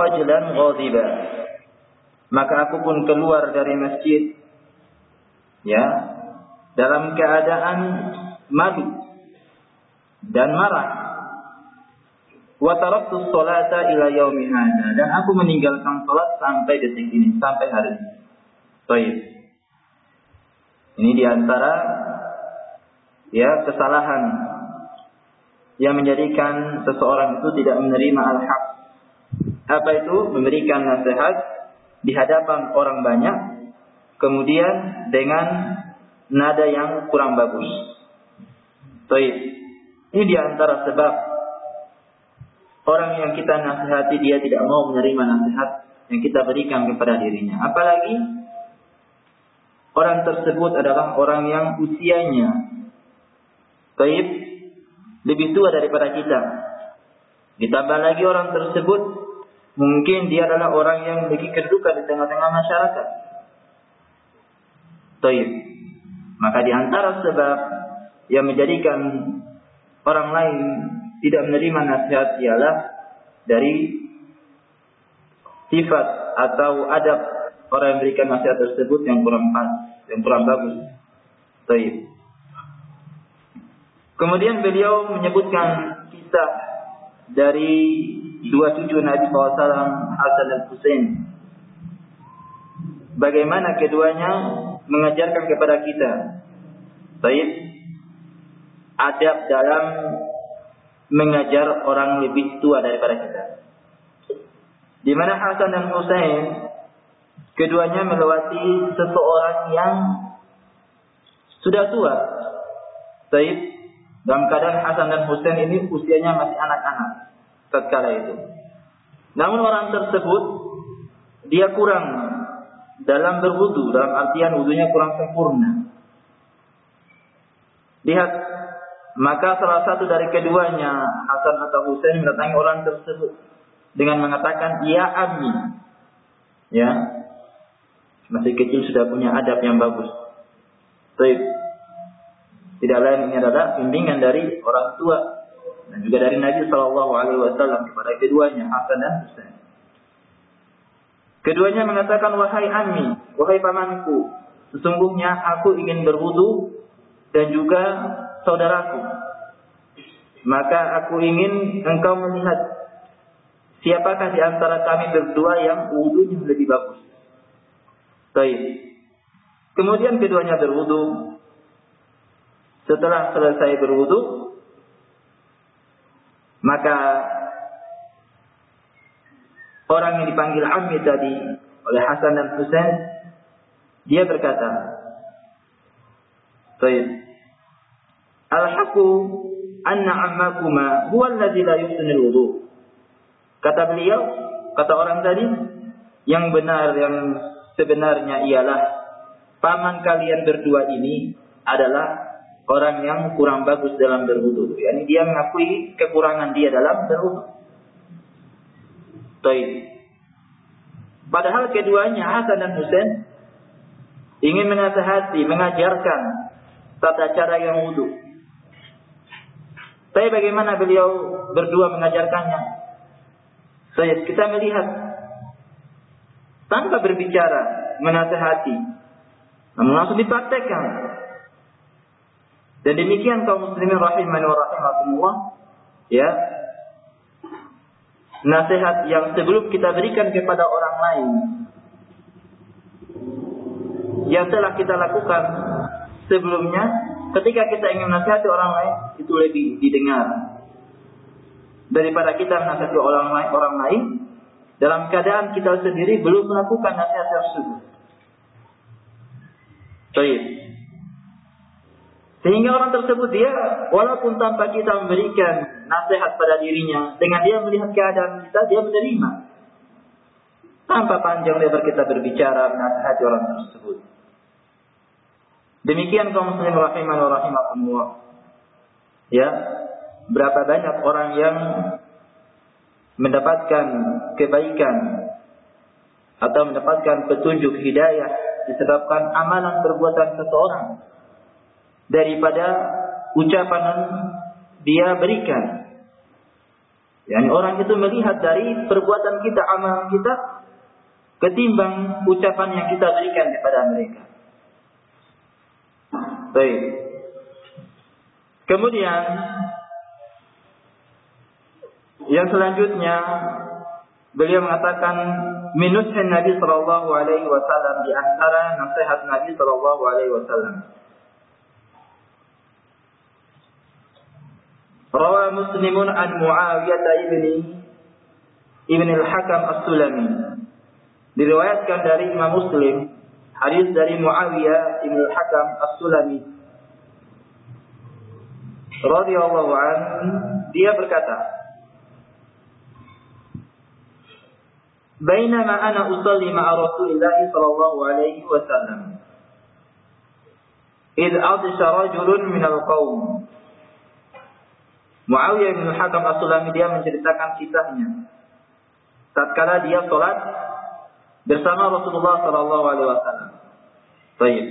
khajlan ghadiba. Maka aku pun keluar dari masjid ya dalam keadaan malu dan marah. Wa taraktu sholata ila yaumi hadza dan aku meninggalkan salat sampai detik ini, sampai hari ini. Baik. Ini di antara ya kesalahan yang menjadikan seseorang itu tidak menerima al-haq. Apa itu? Memberikan nasihat di hadapan orang banyak, kemudian dengan nada yang kurang bagus. Baik. Ini di antara sebab orang yang kita nasihati dia tidak mau menerima nasihat yang kita berikan kepada dirinya. Apalagi orang tersebut adalah orang yang usianya baik lebih tua daripada kita. Ditambah lagi orang tersebut mungkin dia adalah orang yang memiliki kedudukan di tengah-tengah masyarakat. Taib. Maka di antara sebab yang menjadikan orang lain tidak menerima nasihat ialah dari sifat atau adab orang yang memberikan nasihat tersebut yang kurang pas, yang kurang bagus. Taib. Kemudian beliau menyebutkan kisah dari dua cucu Nabi SAW Hasan dan Husain. Bagaimana keduanya mengajarkan kepada kita baik adab dalam mengajar orang lebih tua daripada kita. Di mana Hasan dan Husain keduanya melewati seseorang yang sudah tua. Baik dalam keadaan Hasan dan Husain ini usianya masih anak-anak tatkala itu. Namun orang tersebut dia kurang dalam berwudu, dalam artian wudunya kurang sempurna. Lihat, maka salah satu dari keduanya, Hasan atau Husain mendatangi orang tersebut dengan mengatakan, "Ya Ami." Ya. Masih kecil sudah punya adab yang bagus. Baik. Tidak lain ini adalah bimbingan dari orang tua dan juga dari Nabi Shallallahu Alaihi Wasallam kepada keduanya Hasan dan Husain. Keduanya mengatakan wahai Ami, wahai pamanku, sesungguhnya aku ingin berwudu dan juga saudaraku. Maka aku ingin engkau melihat siapakah di antara kami berdua yang wudunya lebih bagus. Baik. Kemudian keduanya berwudu setelah selesai berwudu, maka orang yang dipanggil Ammi tadi oleh Hasan dan Husain, dia berkata, Baik. Al-haqu anna ammakuma huwa alladhi la yuhsinul wudu. Kata beliau, kata orang tadi, yang benar yang sebenarnya ialah paman kalian berdua ini adalah orang yang kurang bagus dalam berwudu. Yani dia mengakui kekurangan dia dalam berwudu. Taib. Padahal keduanya Hasan dan Husain ingin menasihati, mengajarkan tata cara yang wudu. Tapi bagaimana beliau berdua mengajarkannya? Saya kita melihat tanpa berbicara, menasehati, namun langsung dipraktekkan. Dan demikian kaum muslimin rahimani wa rahimakumullah ya. Nasihat yang sebelum kita berikan kepada orang lain yang telah kita lakukan sebelumnya ketika kita ingin nasihati orang lain itu lebih didengar daripada kita menasihati orang lain orang lain dalam keadaan kita sendiri belum melakukan nasihat tersebut. Baik. Sehingga orang tersebut dia walaupun tanpa kita memberikan nasihat pada dirinya, dengan dia melihat keadaan kita, dia menerima. Tanpa panjang lebar kita berbicara menasihati orang tersebut. Demikian kaum muslim rahiman wa rahimakumullah. Ya, berapa banyak orang yang mendapatkan kebaikan atau mendapatkan petunjuk hidayah disebabkan amalan perbuatan seseorang daripada ucapan yang dia berikan. Yani orang itu melihat dari perbuatan kita, amalan kita, ketimbang ucapan yang kita berikan kepada mereka. Baik. Kemudian yang selanjutnya beliau mengatakan minusnya Nabi Shallallahu Alaihi Wasallam di antara nasihat Nabi Shallallahu Alaihi Wasallam. Rawa Muslimun an Muawiyah ibni Ibn al-Hakam As-Sulami. Diriwayatkan dari Imam Muslim hadis dari Muawiyah ibni al-Hakam As-Sulami. Radhiyallahu an berkata Bainama ana usalli ma'a Rasulillah sallallahu alaihi wasallam. Id adsa rajulun minal Muawiyah bin Hakam As-Sulami dia menceritakan kisahnya. Tatkala dia sholat bersama Rasulullah Sallallahu Alaihi Wasallam. Baik.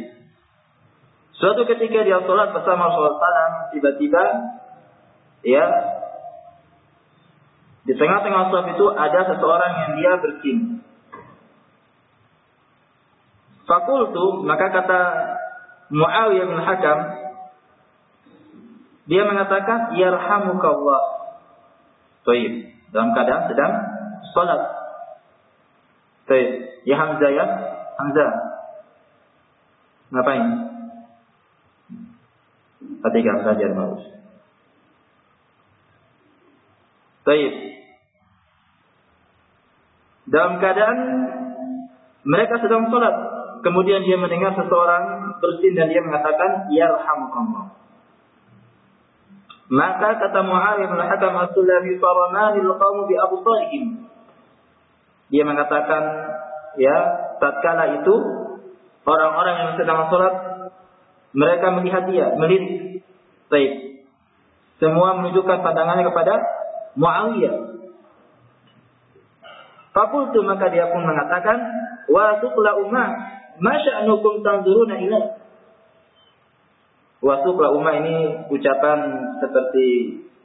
Suatu ketika dia sholat bersama Rasulullah tiba-tiba ya di tengah-tengah sholat itu ada seseorang yang dia bersin. Fakultu maka kata Muawiyah bin Hakam dia mengatakan yarhamukallah. Baik, dalam keadaan sedang salat. Baik, ya Hamzah ya, Hamzah. Ngapain? Perhatikan saja bagus. Baik. Dalam keadaan mereka sedang sholat, kemudian dia mendengar seseorang bersin dan dia mengatakan, Yarhamukallah. Maka kata Muawiyah bin Hakam As-Sulami faramanil qaumu bi absarihim. Dia mengatakan ya, tatkala itu orang-orang yang sedang salat mereka melihat dia, melirik. Baik. Semua menunjukkan pandangannya kepada Muawiyah. Fakultu maka dia pun mengatakan, wa tuqla umma, ma sya'nukum tanzuruna ilaih? Wasuklah umma ini ucapan seperti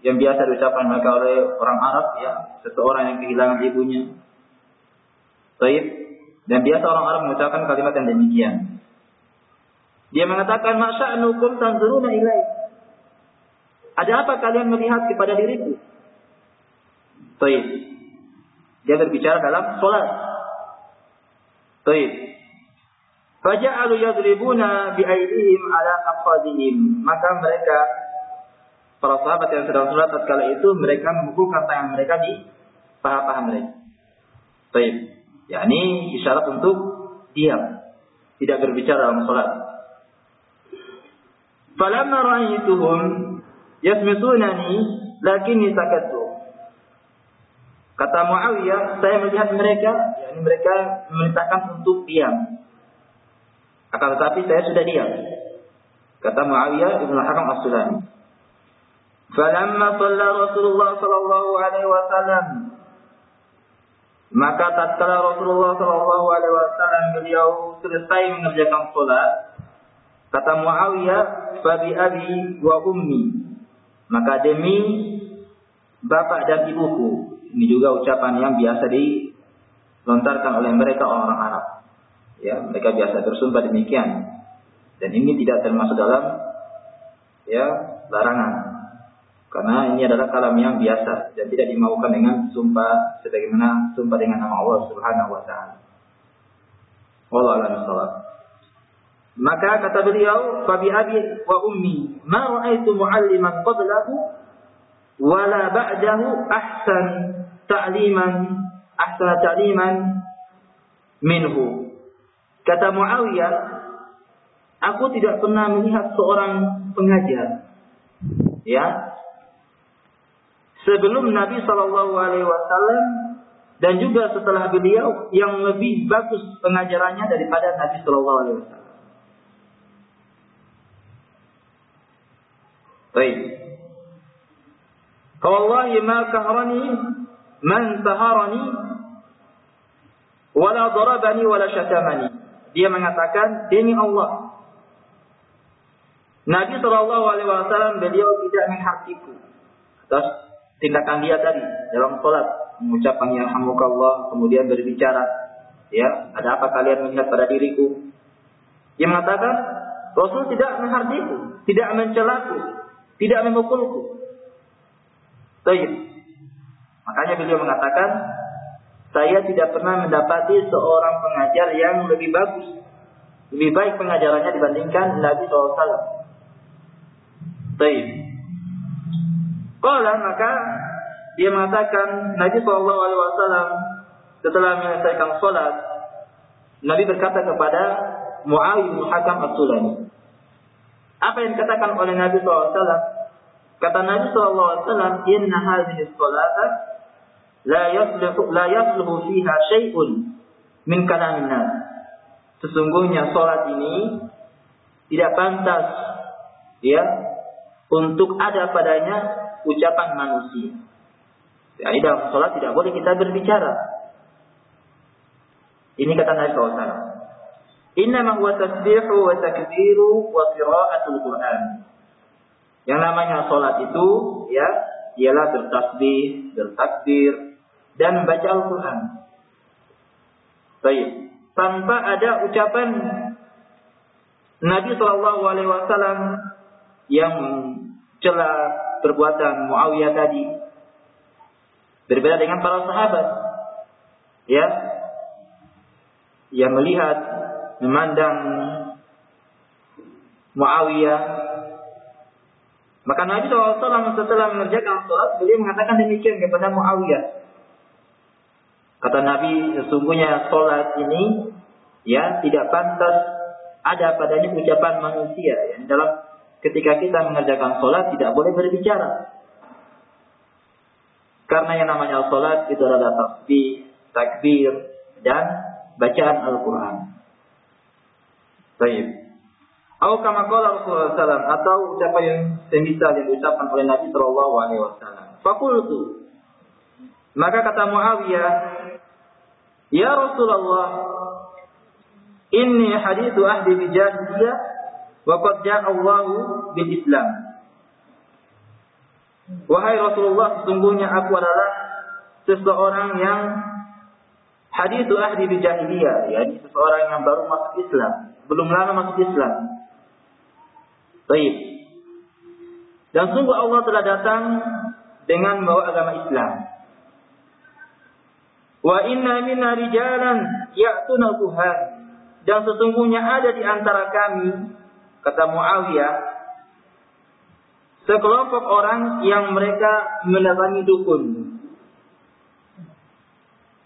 yang biasa diucapkan mereka oleh orang Arab ya, seseorang yang kehilangan ibunya. Baik. Dan biasa orang Arab mengucapkan kalimat yang demikian. Dia mengatakan masya'nukum tanzuruna ilai. Ada apa kalian melihat kepada diriku? Baik. Dia berbicara dalam sholat. Baik. Faja'alu yadribuna bi'aidihim ala afadihim. Maka mereka para sahabat yang sedang sholat tatkala itu mereka memukulkan tangan mereka di paha-paha mereka. Baik. Ya, ini isyarat untuk diam. Tidak berbicara dalam sholat. Falamma ra'aytuhum yasmisunani lakinni sakatu. Kata Muawiyah, saya melihat mereka, yakni mereka memerintahkan untuk diam. Akan tetapi saya sudah diam. Kata Muawiyah Ibn Hakam As-Sulami. Falamma shalla Rasulullah sallallahu alaihi wasallam maka tatkala Rasulullah sallallahu alaihi wasallam beliau selesai mengerjakan salat kata Muawiyah fabi abi wa ummi maka demi bapak dan ibuku ini juga ucapan yang biasa dilontarkan oleh mereka orang Arab Ya, mereka biasa bersumpah demikian. Dan ini tidak termasuk dalam ya larangan. Karena ini adalah kalam yang biasa dan tidak dimaukan dengan sumpah sebagaimana sumpah dengan nama Allah Subhanahu wa taala. Wallahu a'lam Maka kata beliau, "Fabi abi wa ummi, ma ra'aitu mu'alliman qablahu wala ba'dahu ahsan ta'liman ahsan ta'liman minhu." Kata Muawiyah, aku tidak pernah melihat seorang pengajar. Ya. Sebelum Nabi Shallallahu alaihi wasallam dan juga setelah beliau yang lebih bagus pengajarannya daripada Nabi Shallallahu alaihi wasallam. Baik. Wallahi ma kahrani man taharani wala darabani wala syatamani. Dia mengatakan demi Allah. Nabi Shallallahu Alaihi Wasallam beliau tidak menghakiku tindakan dia tadi dalam sholat mengucapkan ya hamukallah kemudian berbicara ya ada apa kalian melihat pada diriku dia mengatakan Rasul tidak menghardiku tidak mencelaku tidak memukulku Baik. Makanya beliau mengatakan saya tidak pernah mendapati seorang pengajar yang lebih bagus lebih baik pengajarannya dibandingkan Nabi SAW. Baik. Kala maka dia mengatakan Nabi Shallallahu Alaihi Wasallam setelah menyelesaikan sholat, Nabi berkata kepada Muawiyah bin Hakam As-Sulami. Apa yang dikatakan oleh Nabi SAW? Kata Nabi SAW, Inna hadhihi salata la yasluhu, la yasluhu fiha syai'un min kalamin. Sesungguhnya sholat ini tidak pantas ya untuk ada padanya ucapan manusia. Jadi dalam sholat tidak boleh kita berbicara. Ini kata Nabi SAW. Inna huwa tasbihu wa takbiru wa qira'atul Qur'an. Yang namanya sholat itu ya ialah bertasbih, bertakbir dan baca Al-Qur'an. Baik. Tanpa ada ucapan Nabi Wasallam yang mencela perbuatan Muawiyah tadi. Berbeda dengan para sahabat. Ya. Yang melihat, memandang Muawiyah. Maka Nabi SAW setelah mengerjakan sholat, beliau mengatakan demikian kepada Muawiyah. Kata Nabi, sesungguhnya sholat ini ya tidak pantas ada padanya ucapan manusia. Ya. Dalam ketika kita mengerjakan sholat tidak boleh berbicara. Karena yang namanya sholat itu adalah tasbih, takbir, dan bacaan Al-Quran. Baik. Atau kama qala Rasulullah SAW atau ucapan yang semisal yang diucapkan oleh Nabi Shallallahu Alaihi Wasallam. Fakultu. Maka kata Muawiyah, Ya Rasulullah, ini hadithu ahdi bijahiliyah Waqad Allahu bil Islam. Wahai Rasulullah, sesungguhnya aku adalah seseorang yang hadithu ahli di jahiliyah, yakni seseorang yang baru masuk Islam, belum lama masuk Islam. Baik. Dan sungguh Allah telah datang dengan membawa agama Islam. Wa inna minna rijalan ya'tuna Tuhan. Dan sesungguhnya ada di antara kami kata Muawiyah, sekelompok orang yang mereka mendatangi dukun.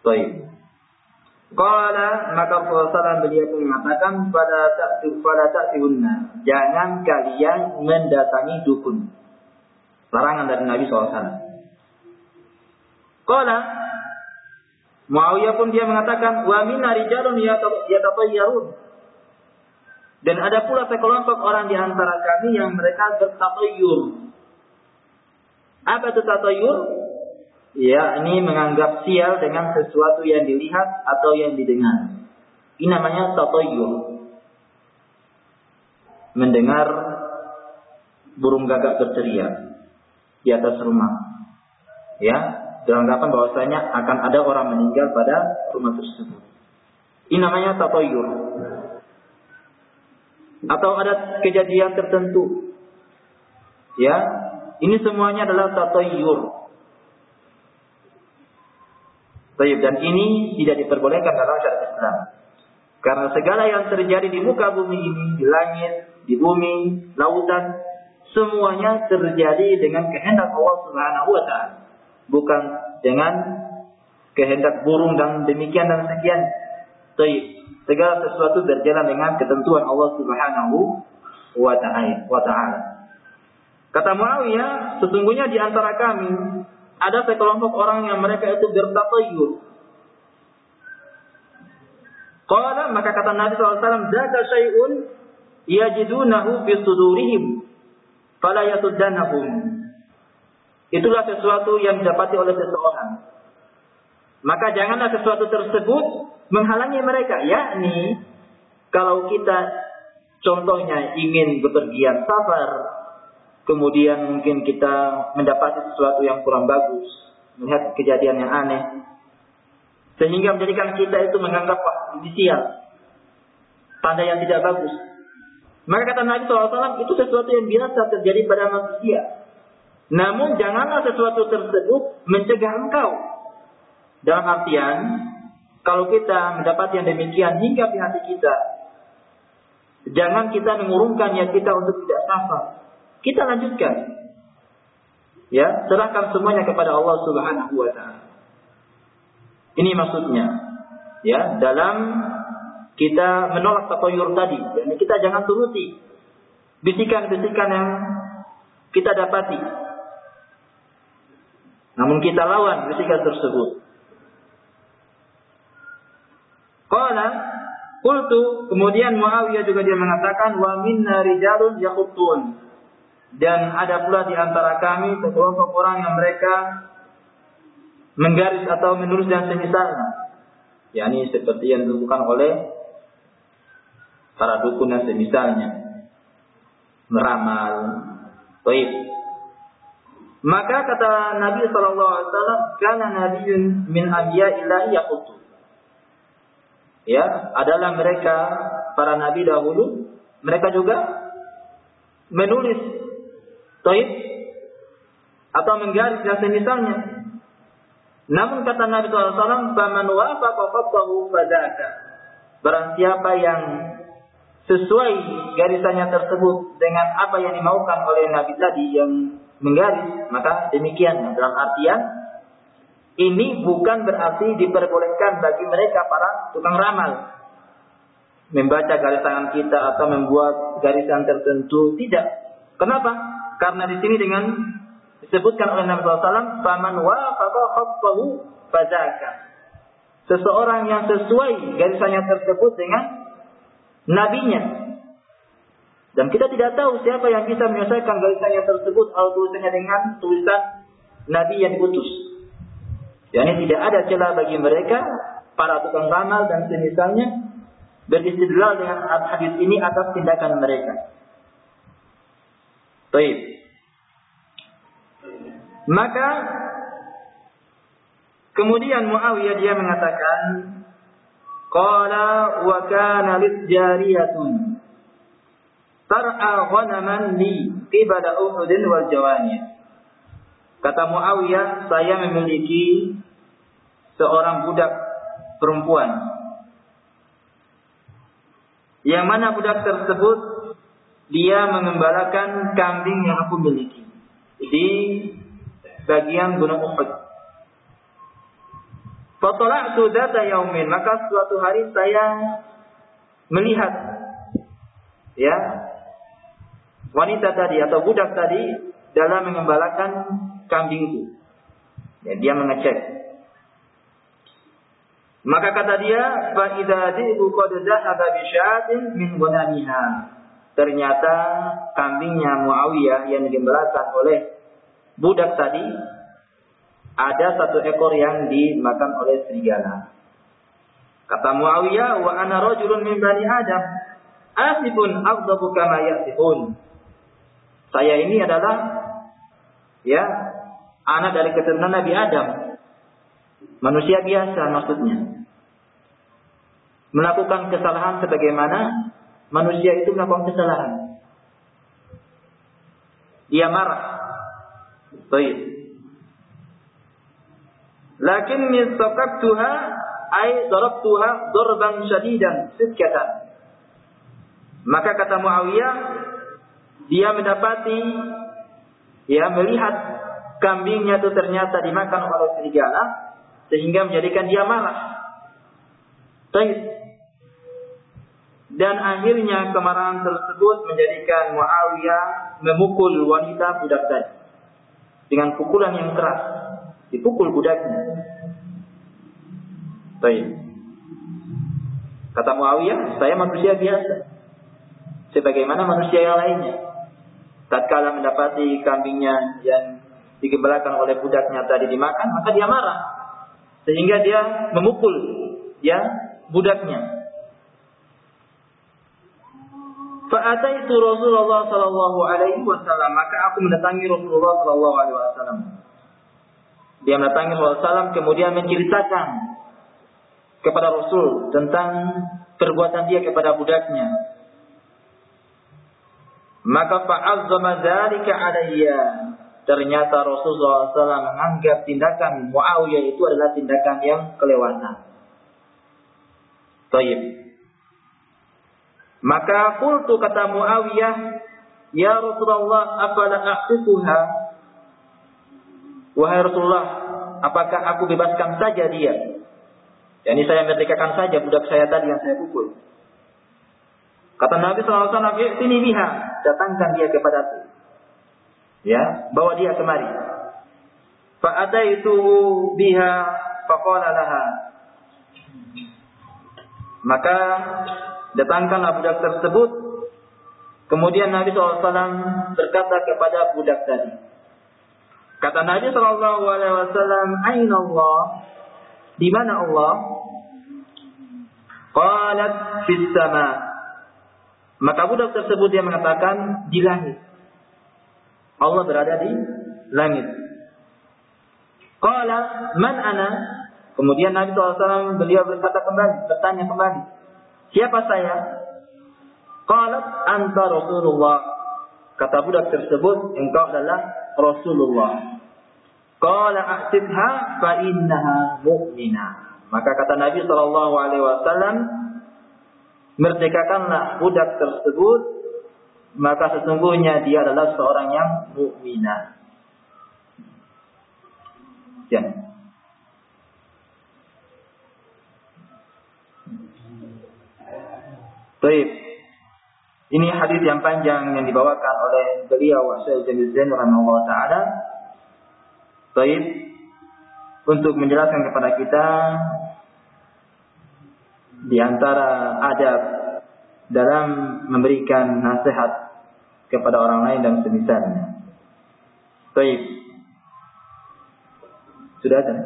Baik. Qala maka Rasulullah beliau mengatakan pada tak pada ta'tiunna. Jangan kalian mendatangi dukun. Larangan dari Nabi SAW. Qala Muawiyah pun dia mengatakan wa min rijalun yatatayyarun dan ada pula sekelompok orang di antara kami yang mereka bertatayur. Apa itu tatayur? Ya, ini menganggap sial dengan sesuatu yang dilihat atau yang didengar. Ini namanya tatayur. Mendengar burung gagak berteriak di atas rumah. Ya, beranggapan bahwasanya akan ada orang meninggal pada rumah tersebut. Ini namanya tatayur atau ada kejadian tertentu. Ya, ini semuanya adalah tatayyur. Baik, dan ini tidak diperbolehkan dalam syariat Islam. Karena segala yang terjadi di muka bumi ini, di langit, di bumi, lautan, semuanya terjadi dengan kehendak Allah Subhanahu wa taala. Bukan dengan kehendak burung dan demikian dan sekian. Baik. Segala sesuatu berjalan dengan ketentuan Allah Subhanahu wa taala. Kata Muawiyah, sesungguhnya di antara kami ada sekelompok orang yang mereka itu bertatayur. Qala maka kata Nabi SAW, "Zaka syai'un yajidunahu fi sudurihim fala yasuddannahum." Itulah sesuatu yang didapati oleh seseorang. Maka janganlah sesuatu tersebut menghalangi mereka. Yakni kalau kita contohnya ingin bepergian safar kemudian mungkin kita mendapati sesuatu yang kurang bagus, melihat kejadian yang aneh, sehingga menjadikan kita itu menganggap ini sial, tanda yang tidak bagus. Maka kata Nabi SAW itu sesuatu yang biasa terjadi pada manusia. Namun janganlah sesuatu tersebut mencegah engkau. Dalam artian, kalau kita mendapat yang demikian hingga di hati kita, jangan kita mengurungkan niat kita untuk tidak sabar. Kita lanjutkan. Ya, serahkan semuanya kepada Allah Subhanahu wa taala. Ini maksudnya. Ya, dalam kita menolak tatoyur tadi. Dan kita jangan turuti bisikan-bisikan yang kita dapati. Namun kita lawan bisikan tersebut. Qala qultu kemudian Muawiyah juga dia mengatakan wa minna rijalun yakhutun. Dan ada pula di antara kami sekelompok orang yang mereka menggaris atau menulis dan semisalnya. yakni seperti yang dilakukan oleh para dukun dan semisalnya meramal baik maka kata Nabi sallallahu alaihi wasallam kana nabiyyun min anbiya'illahi yaqutu ya adalah mereka para nabi dahulu mereka juga menulis taib atau menggaris dan semisalnya namun kata Nabi SAW, "Faman wafaqa khattahu fadzaka." Barang siapa yang sesuai garisannya tersebut dengan apa yang dimaukan oleh Nabi tadi yang menggaris, maka demikian dalam artian ini bukan berarti diperbolehkan bagi mereka para tukang ramal membaca garis tangan kita atau membuat garisan tertentu tidak. Kenapa? Karena di sini dengan disebutkan oleh Nabi SAW, "Faman wafaqa khattahu fazaka." Seseorang yang sesuai garisannya tersebut dengan nabinya. Dan kita tidak tahu siapa yang bisa menyelesaikan garisannya tersebut atau tulisannya dengan tulisan nabi yang diutus. Yani tidak ada celah bagi mereka para tukang ramal dan semisalnya beristidlal dengan hadis ini atas tindakan mereka. Baik. Maka kemudian Muawiyah dia mengatakan Qala wa kana lit jariyatun tar'a ghanaman li qibala Uhud wal Jawaniyah. Kata Muawiyah, saya memiliki seorang budak perempuan. Yang mana budak tersebut dia mengembalakan kambing yang aku miliki di bagian gunung Uhud. Fatala'tu data yaumin, maka suatu hari saya melihat ya wanita tadi atau budak tadi dalam mengembalakan kambingku. Ya, dia mengecek. Maka kata dia, fa idza dhibu qad dhahaba bi syatin min gunaniha. Ternyata kambingnya Muawiyah yang digembalakan oleh budak tadi ada satu ekor yang dimakan oleh serigala. Kata Muawiyah, wa ana rajulun min bani Adam. Asifun afdabu kama yasifun. Saya ini adalah ya anak dari keturunan Nabi Adam. Manusia biasa maksudnya. Melakukan kesalahan sebagaimana manusia itu melakukan kesalahan. Dia marah. Baik. Lakin min tuha ay tuha dorban syadidan sitkatan. Maka kata Muawiyah dia mendapati ya melihat kambingnya itu ternyata dimakan oleh serigala sehingga menjadikan dia marah. Baik. Dan akhirnya kemarahan tersebut menjadikan Muawiyah memukul wanita budak tadi dengan pukulan yang keras dipukul budaknya. Baik. Kata Muawiyah, saya manusia biasa. Sebagaimana manusia yang lainnya. Tatkala mendapati kambingnya yang digembalakan oleh budaknya tadi dimakan, maka dia marah. Sehingga dia memukul ya budaknya. Fa'ataitu Rasulullah sallallahu alaihi wasallam, maka aku mendatangi Rasulullah sallallahu alaihi wasallam. Dia mendatangi Rasulullah SAW kemudian menceritakan kepada Rasul tentang perbuatan dia kepada budaknya. Maka fa'azzama dzalika alayya. Ternyata Rasulullah SAW menganggap tindakan Muawiyah itu adalah tindakan yang kelewatan. Taib. Maka kultu kata Muawiyah, Ya Rasulullah, apalah a'tiquha? Wahai Rasulullah, apakah aku bebaskan saja dia? Yani saya merdekakan saja budak saya tadi yang saya pukul. Kata Nabi SAW, sini biha, datangkan dia kepadaku. Ya, bawa dia kemari. itu biha faqala laha. Maka datangkanlah budak tersebut. Kemudian Nabi SAW berkata kepada budak tadi. Kata Nabi SAW, Aina Allah? Di mana Allah? Qalat fis sama. Maka budak tersebut dia mengatakan di langit. Allah berada di langit. Qala man ana? Kemudian Nabi SAW beliau berkata kembali, bertanya kembali. Siapa saya? Qalat anta Rasulullah. Kata budak tersebut, engkau adalah Rasulullah. Qala a'tibha fa innaha mu'minah. Maka kata Nabi wasallam, merdekakanlah budak tersebut maka sesungguhnya dia adalah seorang yang mukminah. Ya. Baik. Ini hadis yang panjang yang dibawakan oleh beliau Syekh Jamil Zain rahimahullah taala. Baik. Untuk menjelaskan kepada kita di antara adab dalam memberikan nasihat kepada orang lain dan semisalnya. Baik. Sudah ada?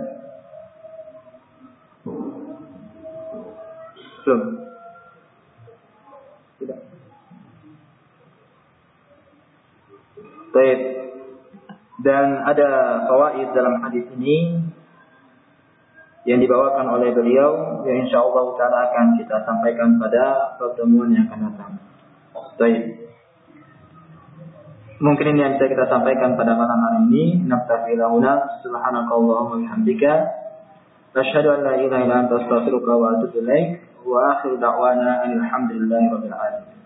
Belum. Sudah. Baik. Dan ada fawaid dalam hadis ini yang dibawakan oleh beliau yang insya Allah taala akan kita sampaikan pada pertemuan yang akan datang. Baik. Mungkin ini yang bisa kita sampaikan pada malam hari ini. Naftahi lahuna subhanakallahumma bihamdika. Asyhadu an la ilaha illa anta astaghfiruka wa atubu ilaik. Wa akhiru da'wana alhamdulillahi rabbil alamin.